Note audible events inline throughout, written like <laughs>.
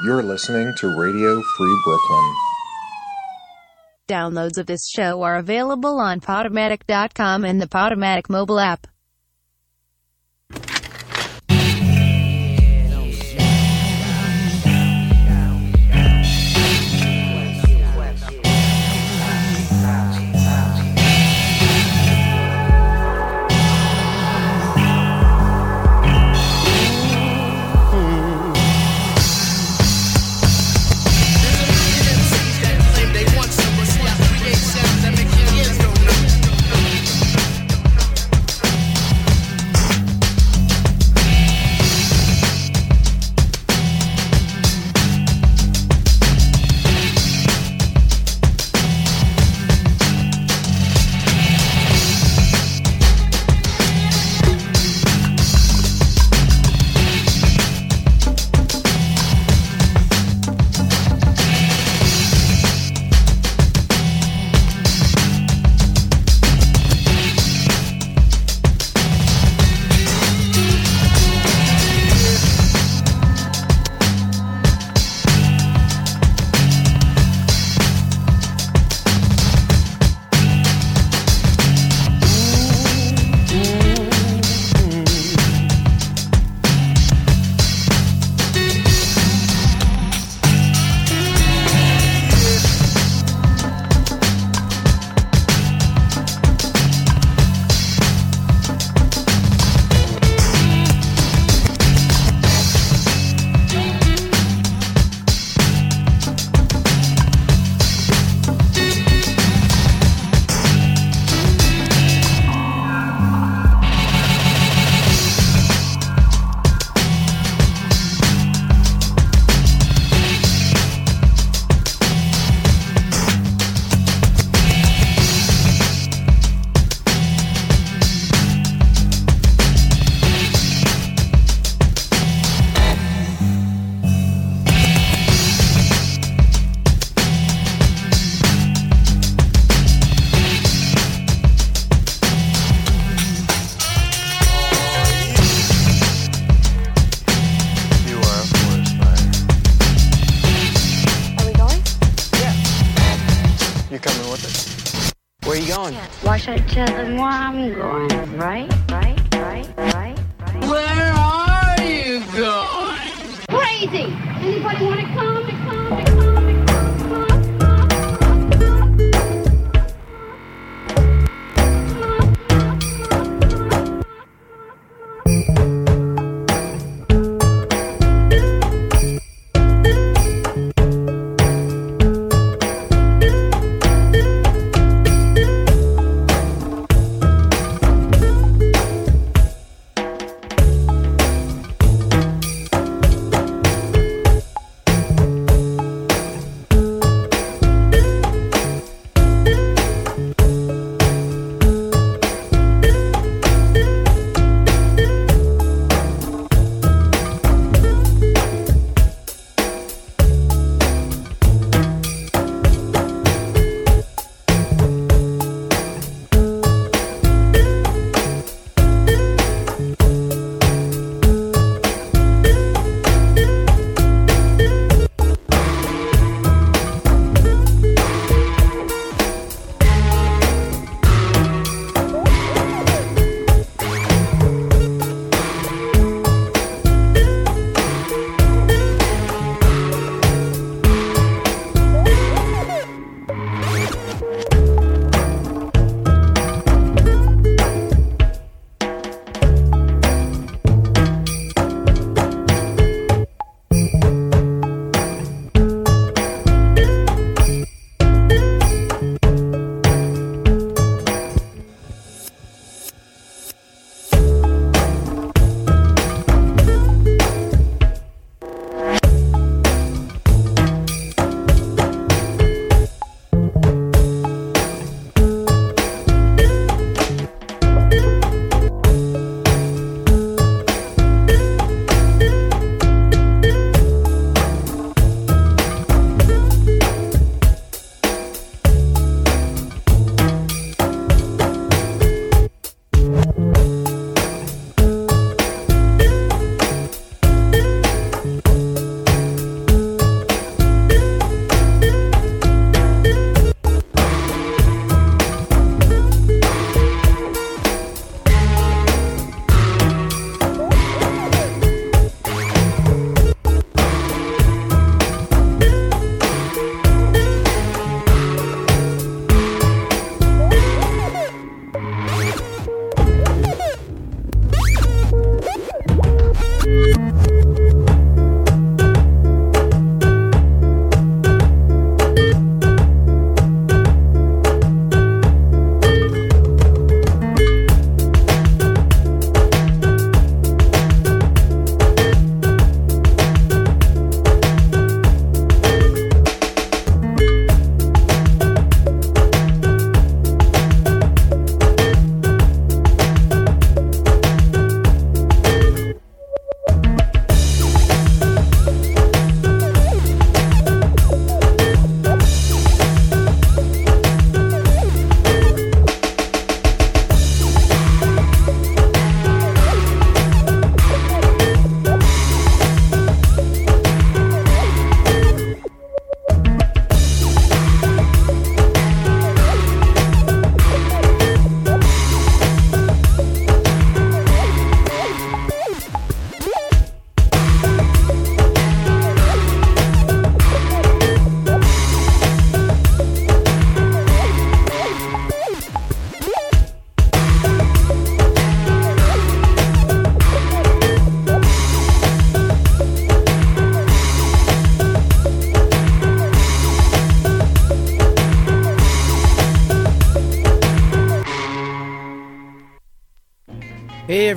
You're listening to Radio Free Brooklyn. Downloads of this show are available on Podomatic.com and the Podomatic mobile app.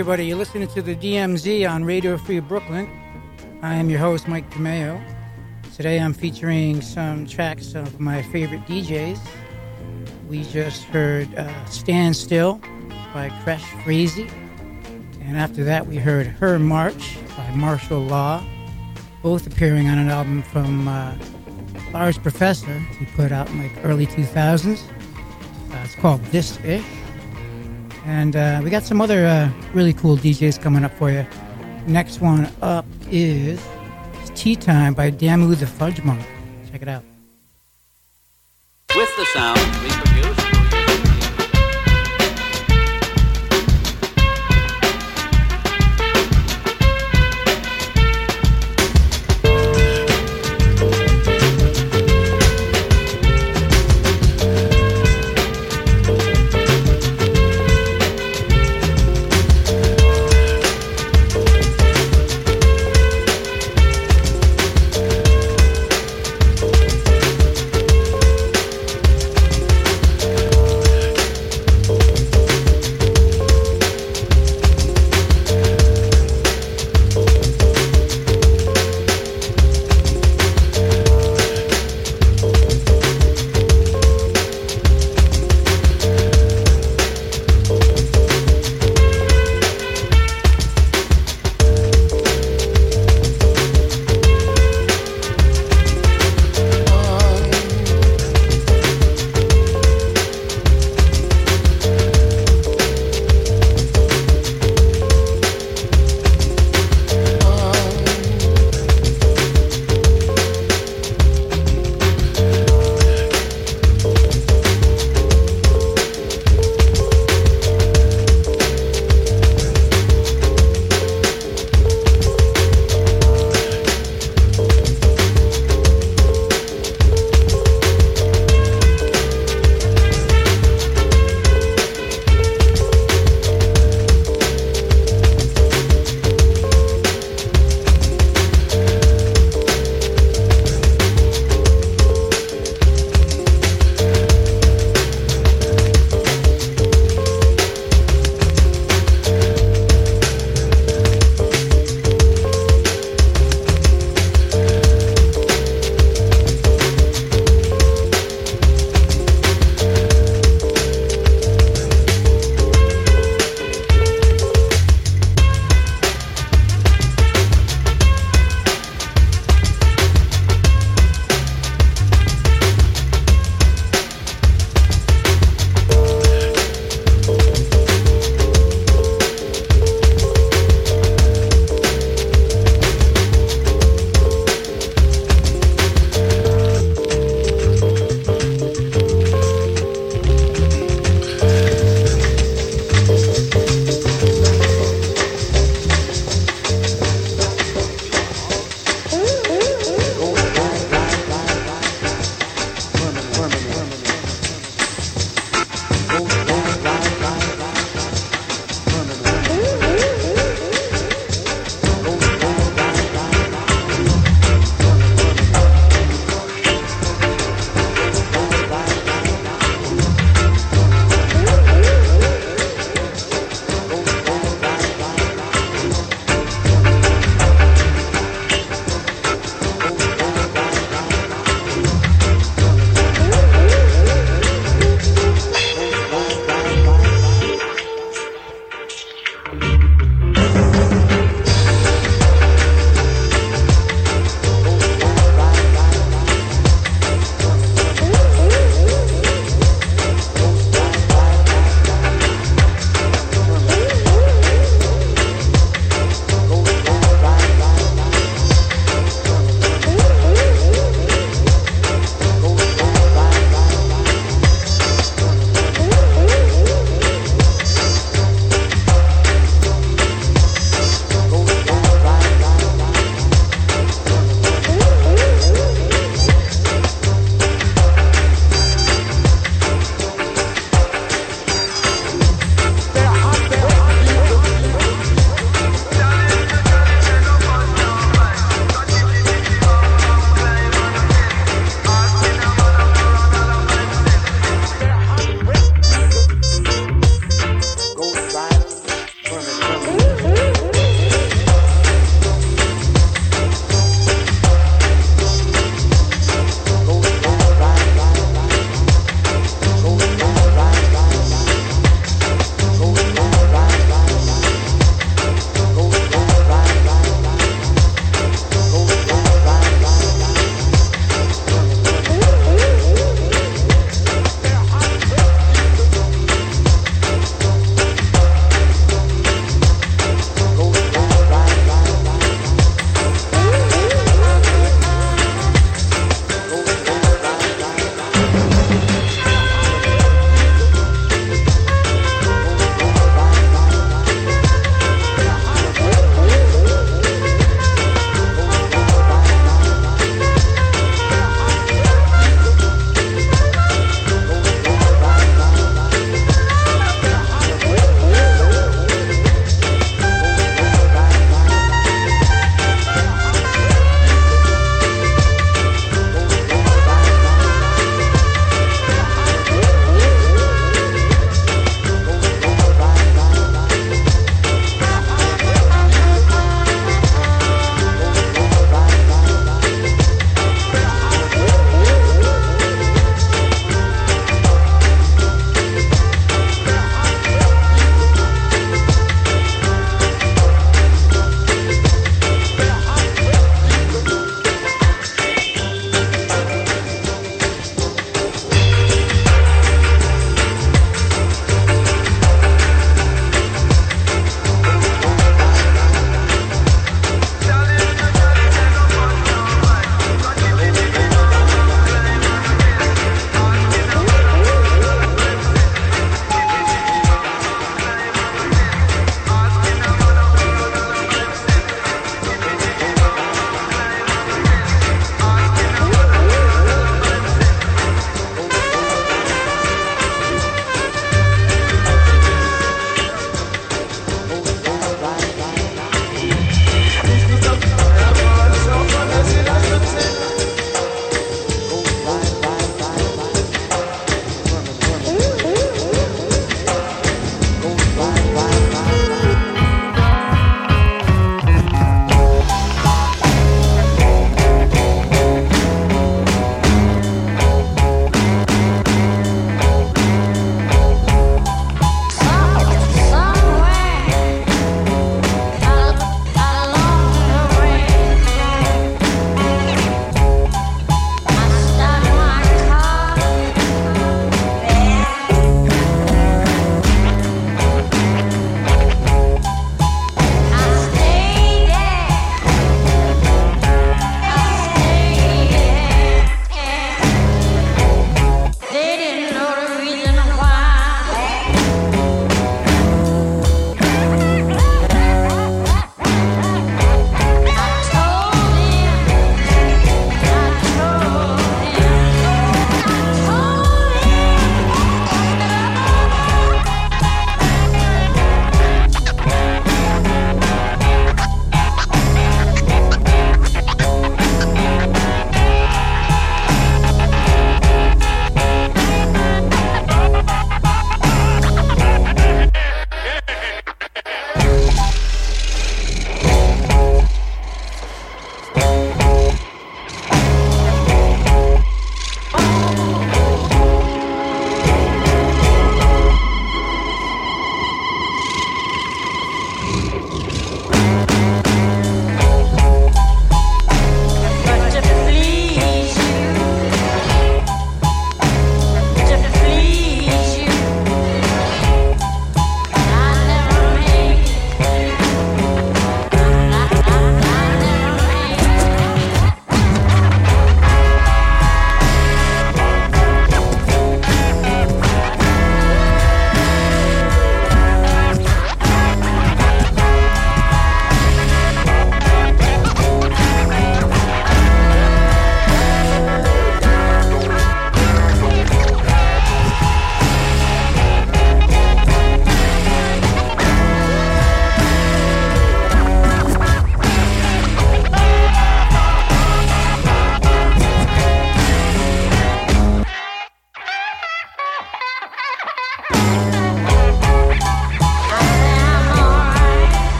Everybody, you're listening to the DMZ on Radio Free Brooklyn. I am your host, Mike DeMeo. Today I'm featuring some tracks of my favorite DJs. We just heard uh, Stand Still by Crash Freezy. And after that, we heard Her March by Martial Law, both appearing on an album from uh, Large Professor he put out in like early 2000s. Uh, it's called This Ish. And uh, we got some other uh, really cool DJs coming up for you. Next one up is Tea Time by Damu the Fudgemunk. Check it out. With the sound reproduced. and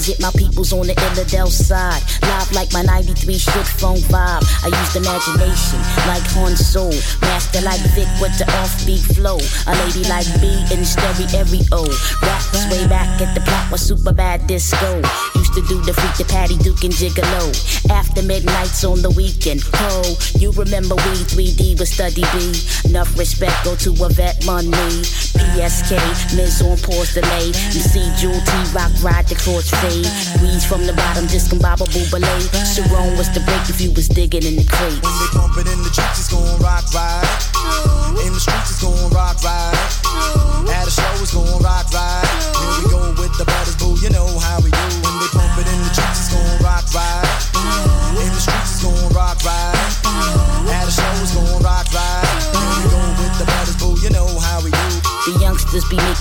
Represent my peoples on the Illidale side. Live like my 93 shit phone vibe. I used imagination like Han Solo. Master like Vic with the offbeat flow. A lady like B in stereo. Raps way back at the block was super bad disco. Used to do the freak the Patty Duke and Gigolo. After midnights on the weekend. Ho, you remember we 3D with Steady B. Enough respect go to a vet money. PSK, Miz on pause delay. You see Jewel T Rock ride the crotch fade. Weeds from the bottom, discombobable belay. Sharon was the break if you was digging in the crates. When they pump it in the streets, it's gon' rock right. In the streets, it's gon' rock right. At a show, it's gon' rock right.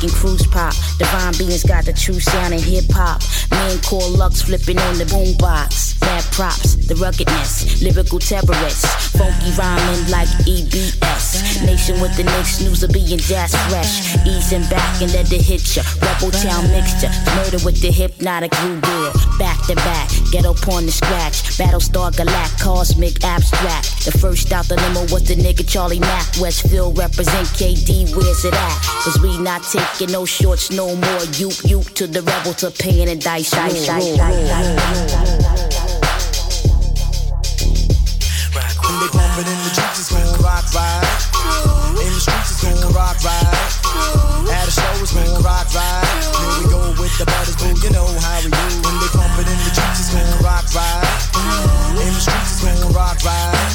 Making cruise pop. Divine beings got the true sound in hip hop. Men call Lux flipping on the boombox. Props, the ruggedness, lyrical terrorists. Funky rhyming like EBS. Nation with the next news of being jazz fresh. Easing back and let it hit ya. Rebel town mixture. Murder with the hypnotic girl. Back to back, ghetto porn to scratch. Battlestar Galact, cosmic abstract. The first out the limo was the nigga Charlie Mack. Westfield represent KD, where's it at? Cause we not taking no shorts no more. You, you to the rebel to pain and dice. dice, dice, dice, dice. When rock right. In the streets, it's gon' rock right. At a show, it's gon' rock right. Here we go with the brothers, boo. You know how we do. When they pump it in the streets, it's gon' rock right. In the streets, it's gon' rock right.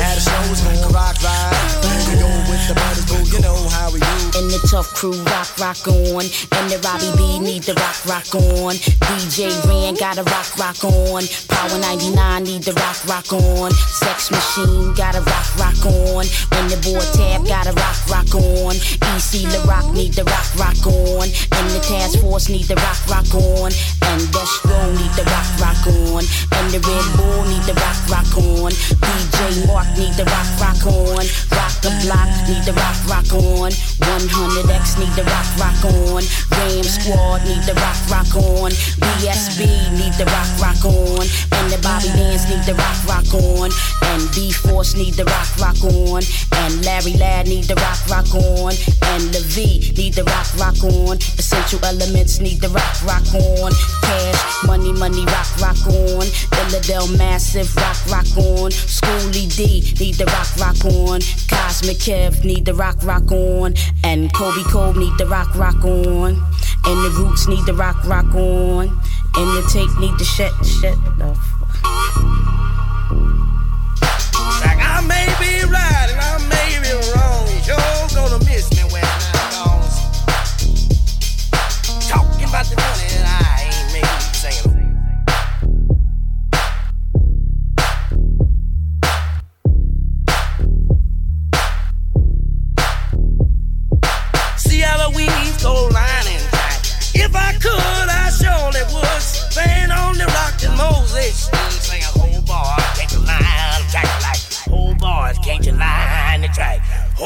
At a show, it's gon' rock right. Here we go with the brothers, boo. You know how we do. And the tough crew rock, rock on. And the Robbie B need the rock, rock on. DJ Ran got a rock, rock on. Power 99 need the rock, rock on. Sex Machine got a rock, rock on. And the boy Tab got a rock, rock on. EC The Rock need the rock, rock on. And the Task Force need the rock, rock on. And Destro need the rock, rock on. And the Red Bull need the rock, rock on. DJ Mark need the rock, rock on. Rock the block need the rock, rock on. 100X need the rock, rock on. Ram Squad need the rock, rock on. BSB need the rock, rock on. And the Bobby Dance need the rock, rock on. And B Force need the rock, rock on. And Larry Ladd need the rock, rock on. And the V need the rock, rock on. Essential Elements need the rock, rock on. Cash, money, money, rock, rock on. Illidale Massive, rock, rock on. Schoolly D need the rock, rock on. Cosmic Kev need the rock, rock on. And Kobe Cole need the rock, rock on. And the Roots need the rock, rock on. And the tape need the shit, shit. The Like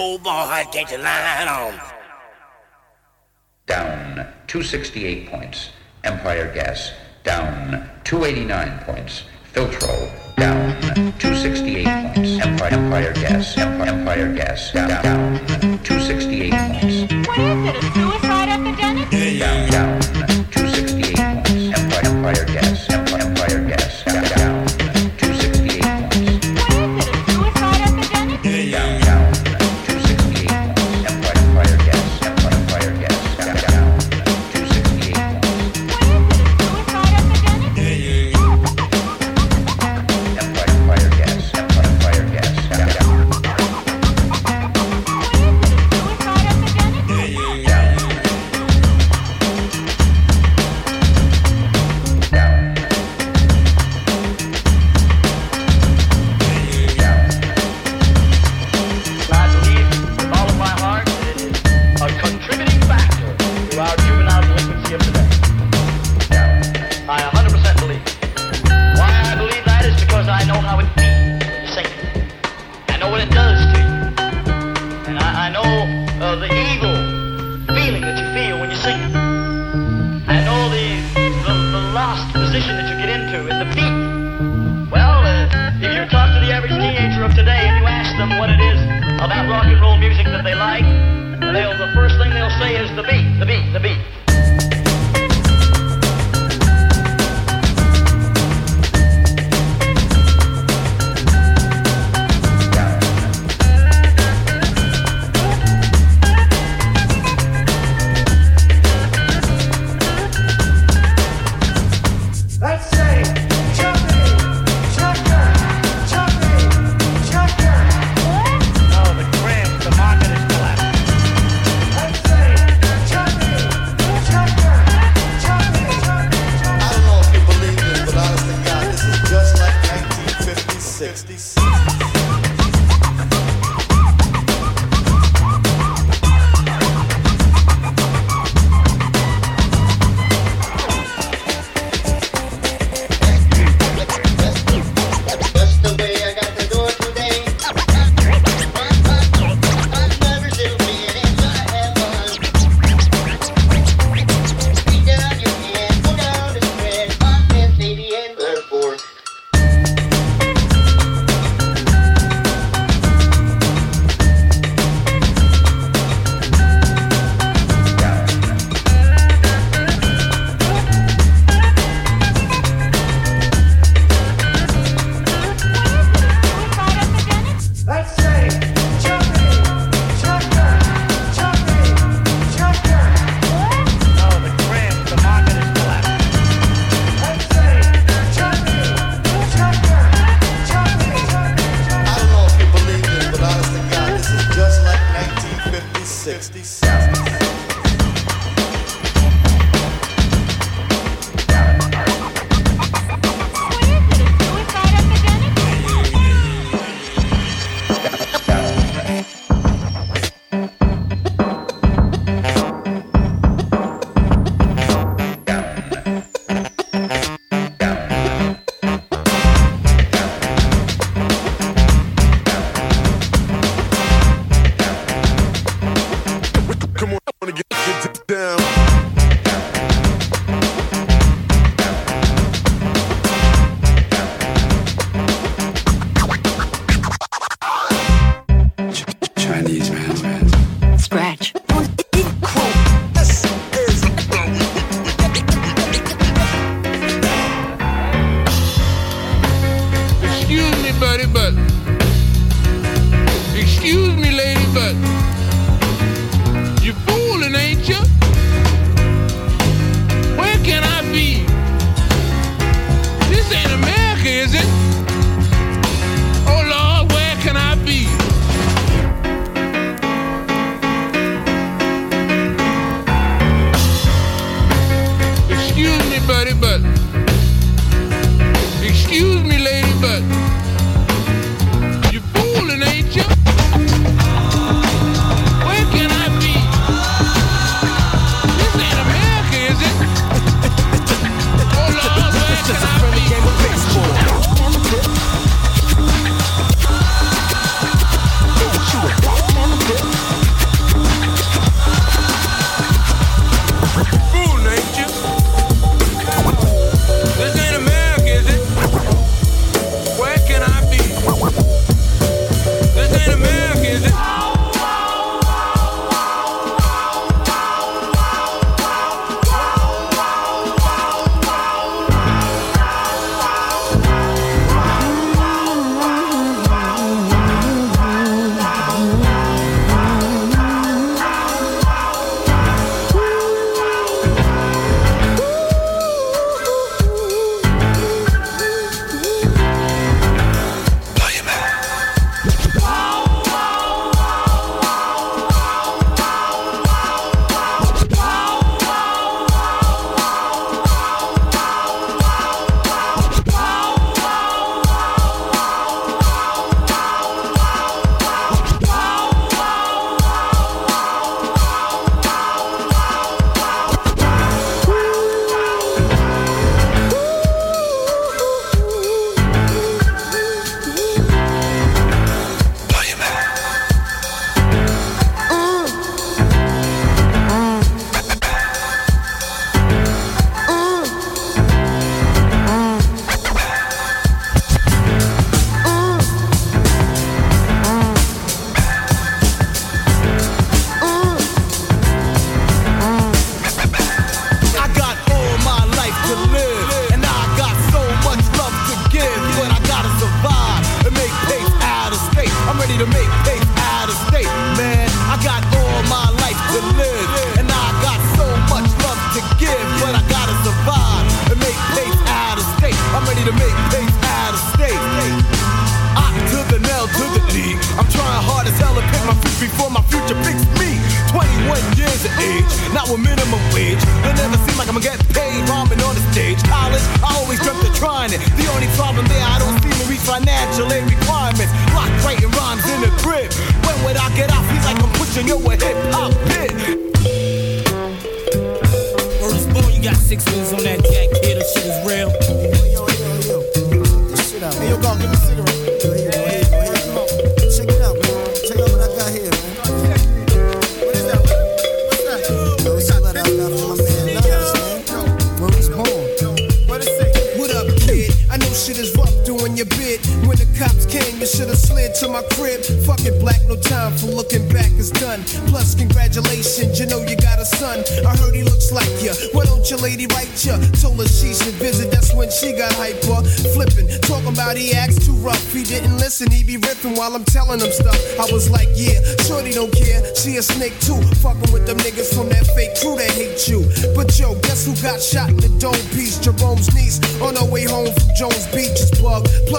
Oh boy, can't you line on?" down 268 points. Empire Gas down 289 points. Filtro down 268 points. Empire, Empire Gas, Empire, Empire Gas down, down 268 points. What is it, a suicide epidemic? Down, down 268 points. Empire, Empire Gas,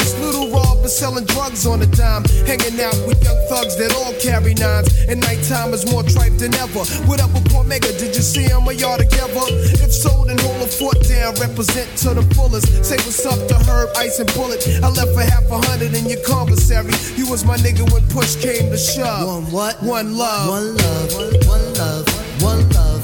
bucks. Little Rob was selling drugs on a dime. Hanging out with young thugs that all carry nines. And nighttime is more tripe than ever. What up with Port Mega? Did you see him or y'all together? If so, and hold a fort down. Represent to the fullest. Say what's up to Herb, Ice, and Bullet. I left for half a hundred in your commissary. You was my nigga when push came to shove. One what? One love. One love. One love. One love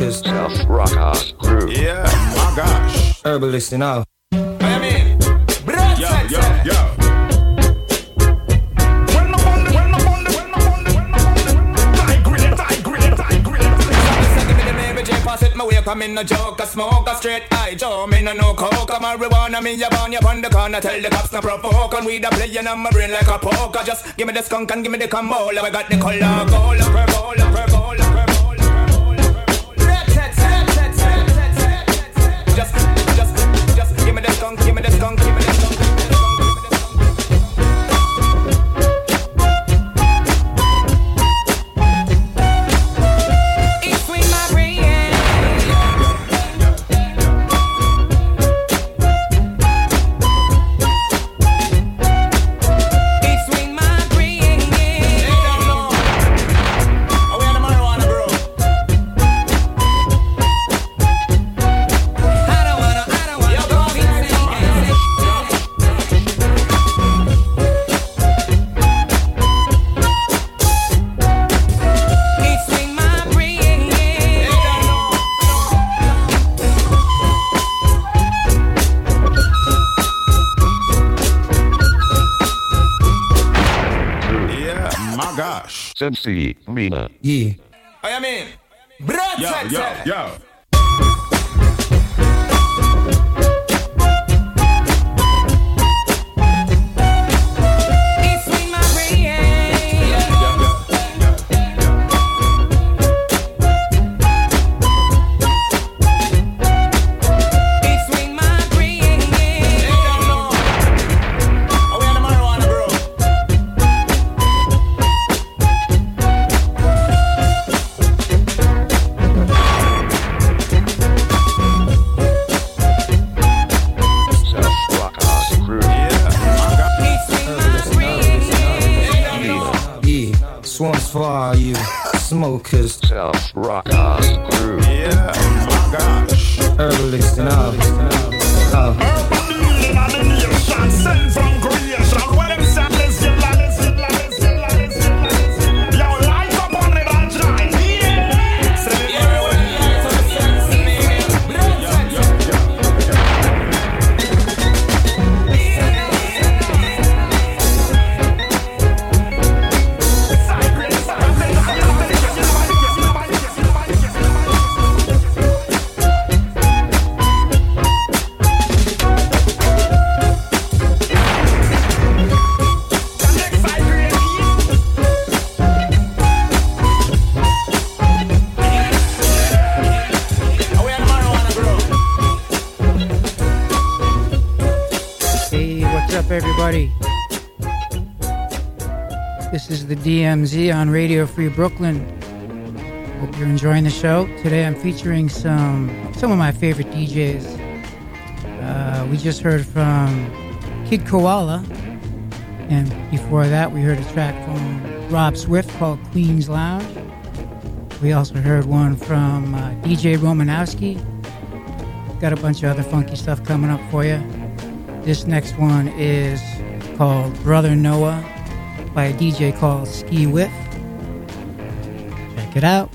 smokers. Self rock house crew. Yeah, my gosh. Herbalist and all. I mean, Yo, yo, yo. Pass it my way, come in no joke, a smoke, a straight eye, Joe, me no no coke, a marijuana, me ya born, ya on the corner, tell the cops no provoke, and we da playing on my brain like a poker, just give me the skunk and give me the combo, I got the color, gold, purple, purple, purple, Sensei, Mina. Yeah. I mean, Yo, yo, yo. Smokers. Radio Free Brooklyn. Hope you're enjoying the show. Today, I'm featuring some some of my favorite DJs. Uh, we just heard from Kid Koala, and before that, we heard a track from Rob Swift called Queen's Lounge. We also heard one from uh, DJ Romanowski. Got a bunch of other funky stuff coming up for you. This next one is called Brother Noah by a DJ called Skeewiff. Check it out.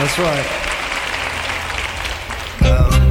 That's right. Lyrics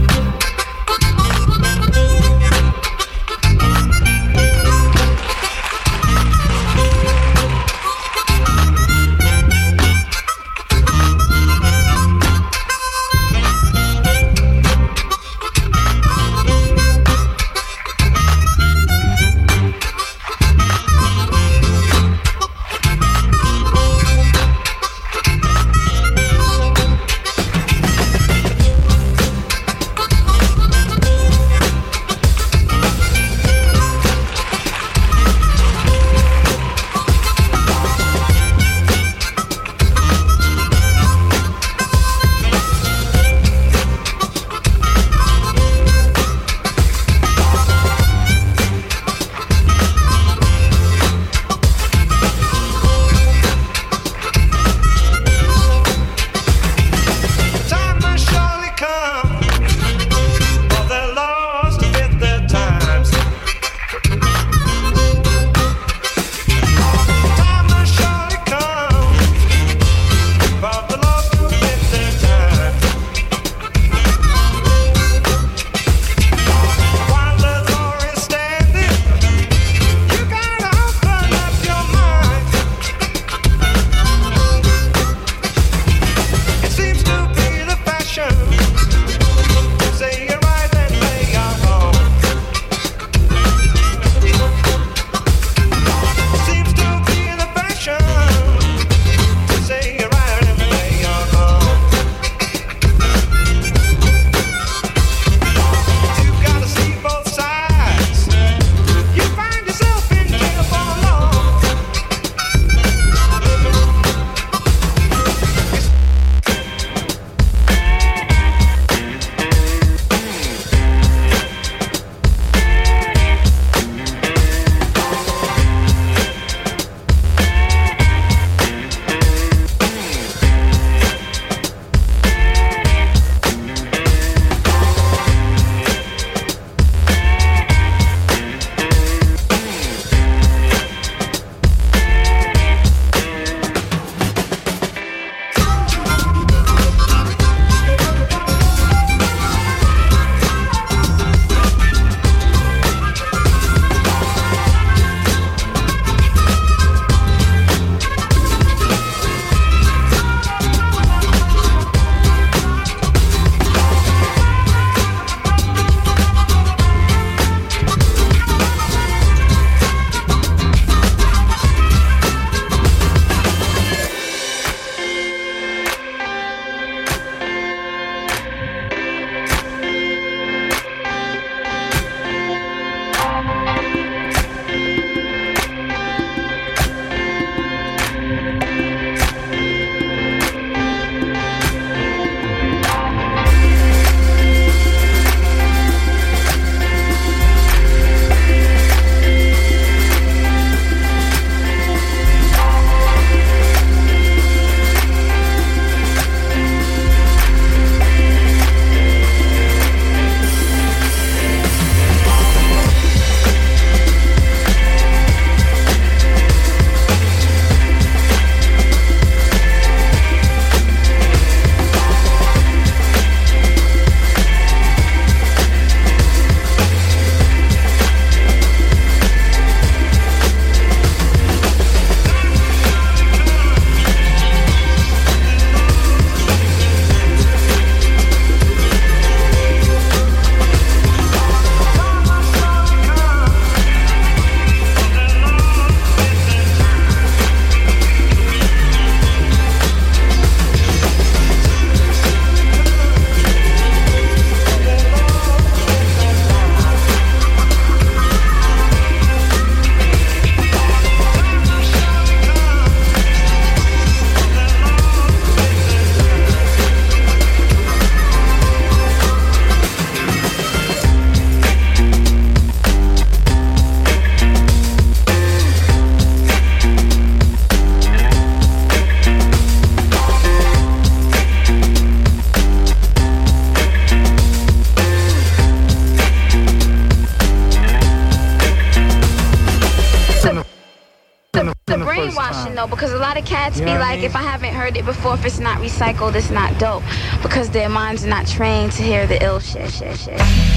before, if it's not recycled, it's not dope. Because their minds are not trained to hear the ill shit, shit, shit.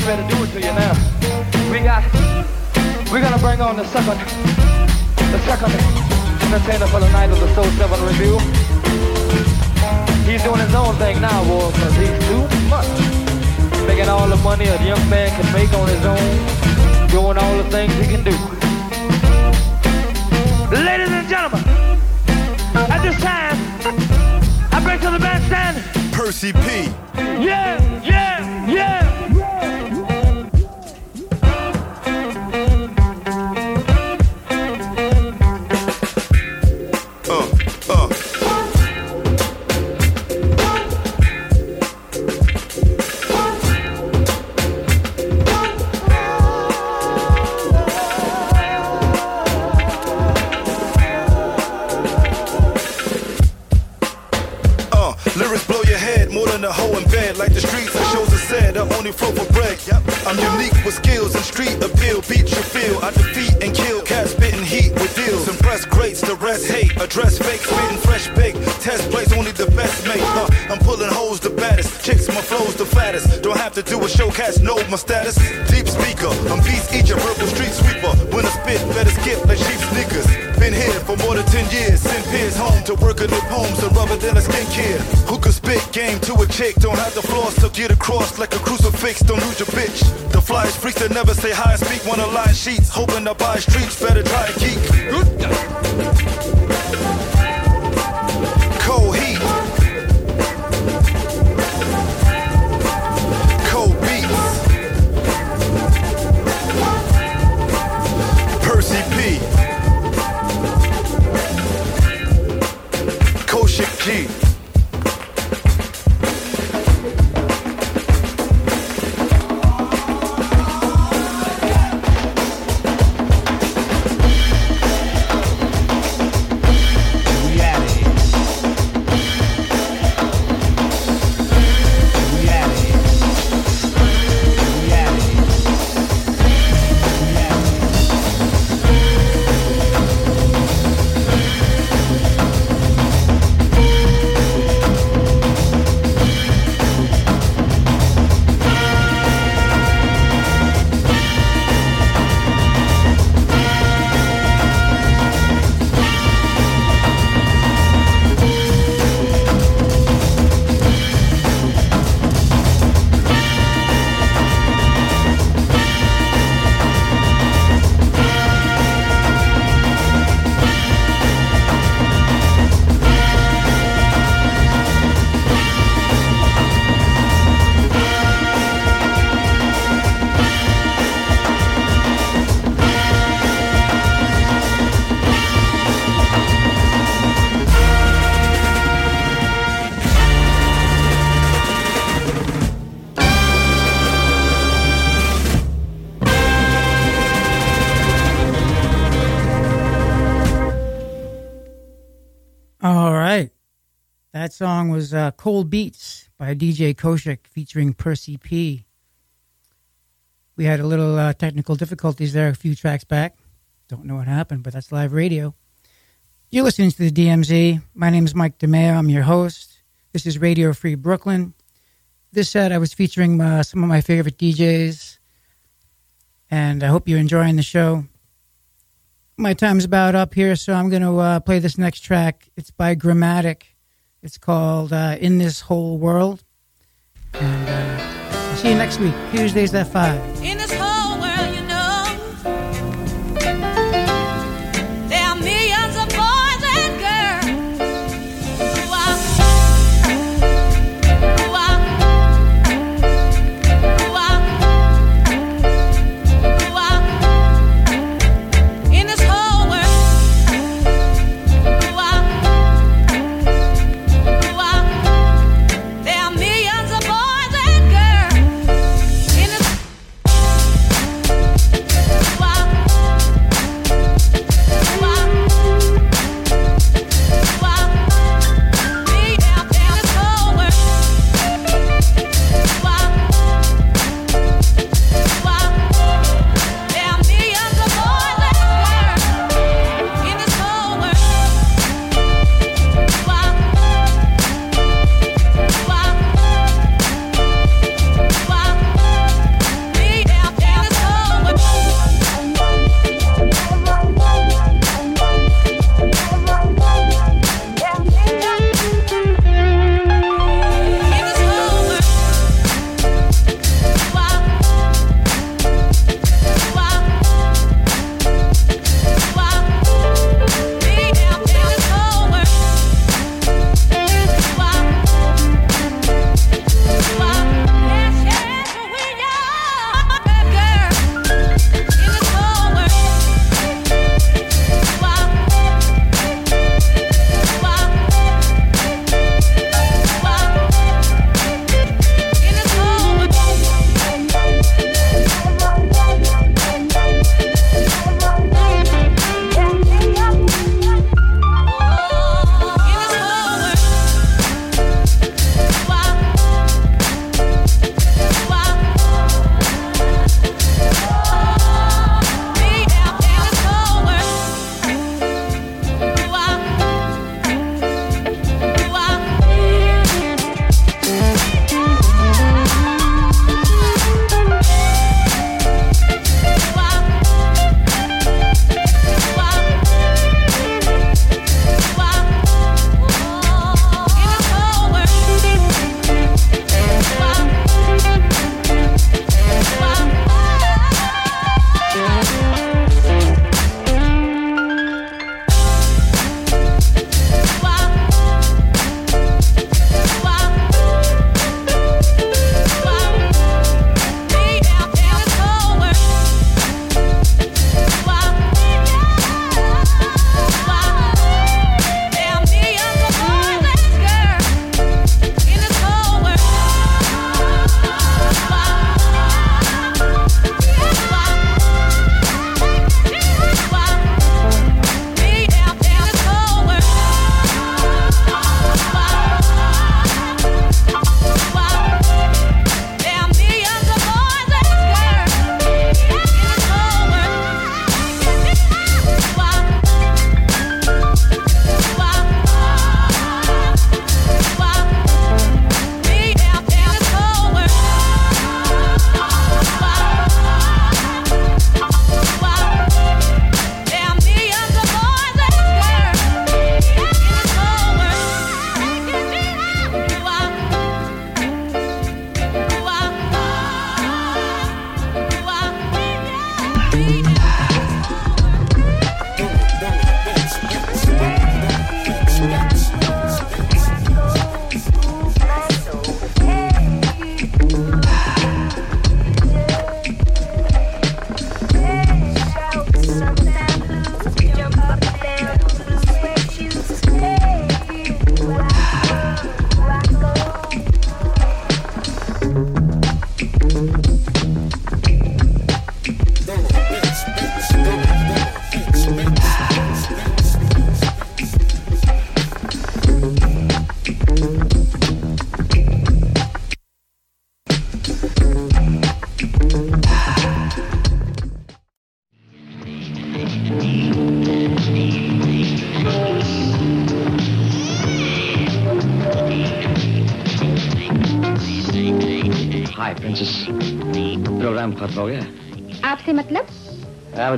getting ready to do it to you now. We got, we're gonna bring on the second, the second entertainer for the night of the Soul 7 review. He's doing his own thing now, boy, because he's too much. Making all the money a young man can make on his own, doing all the things he can do. Ladies and gentlemen, at this time, I bring to the bandstand Percy P. Yeah! Cats know my status. Deep speaker, I'm beast eater, purple street sweeper. When I spit, better skip like sheep sneakers. Been here for more than 10 years. Send peers home to work at their homes and rubber than a skincare. Who can spit game to a chick? Don't have the floss to get across like a crucifix. Don't lose your bitch. The flyest freaks that never say hi speak. Wanna line sheets, hoping to buy streets. Better try and geek. Song was uh, Cold Beats by DJ Koshik featuring Percy P. We had a little uh, technical difficulties there a few tracks back. Don't know what happened, but that's live radio. You're listening to the DMZ. My name is Mike DeMeo. I'm your host. This is Radio Free Brooklyn. This set, I was featuring uh, some of my favorite DJs, and I hope you're enjoying the show. My time's about up here, so I'm going to uh, play this next track. It's by Grammatic. It's called uh, In This Whole World. And uh, see you next week, Tuesdays at 5.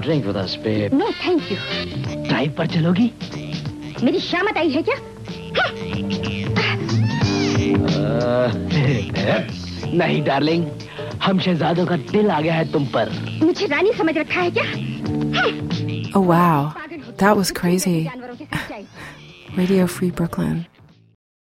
Drink with us, babe. No thank you drive पर चलोगी? मेरी शामत आई है क्या? <laughs> नहीं darling हम शहजादों का दिल आ गया है तुम पर। मुझे रानी समझ रखा है क्या? Oh wow, that was crazy. Radio Free Brooklyn.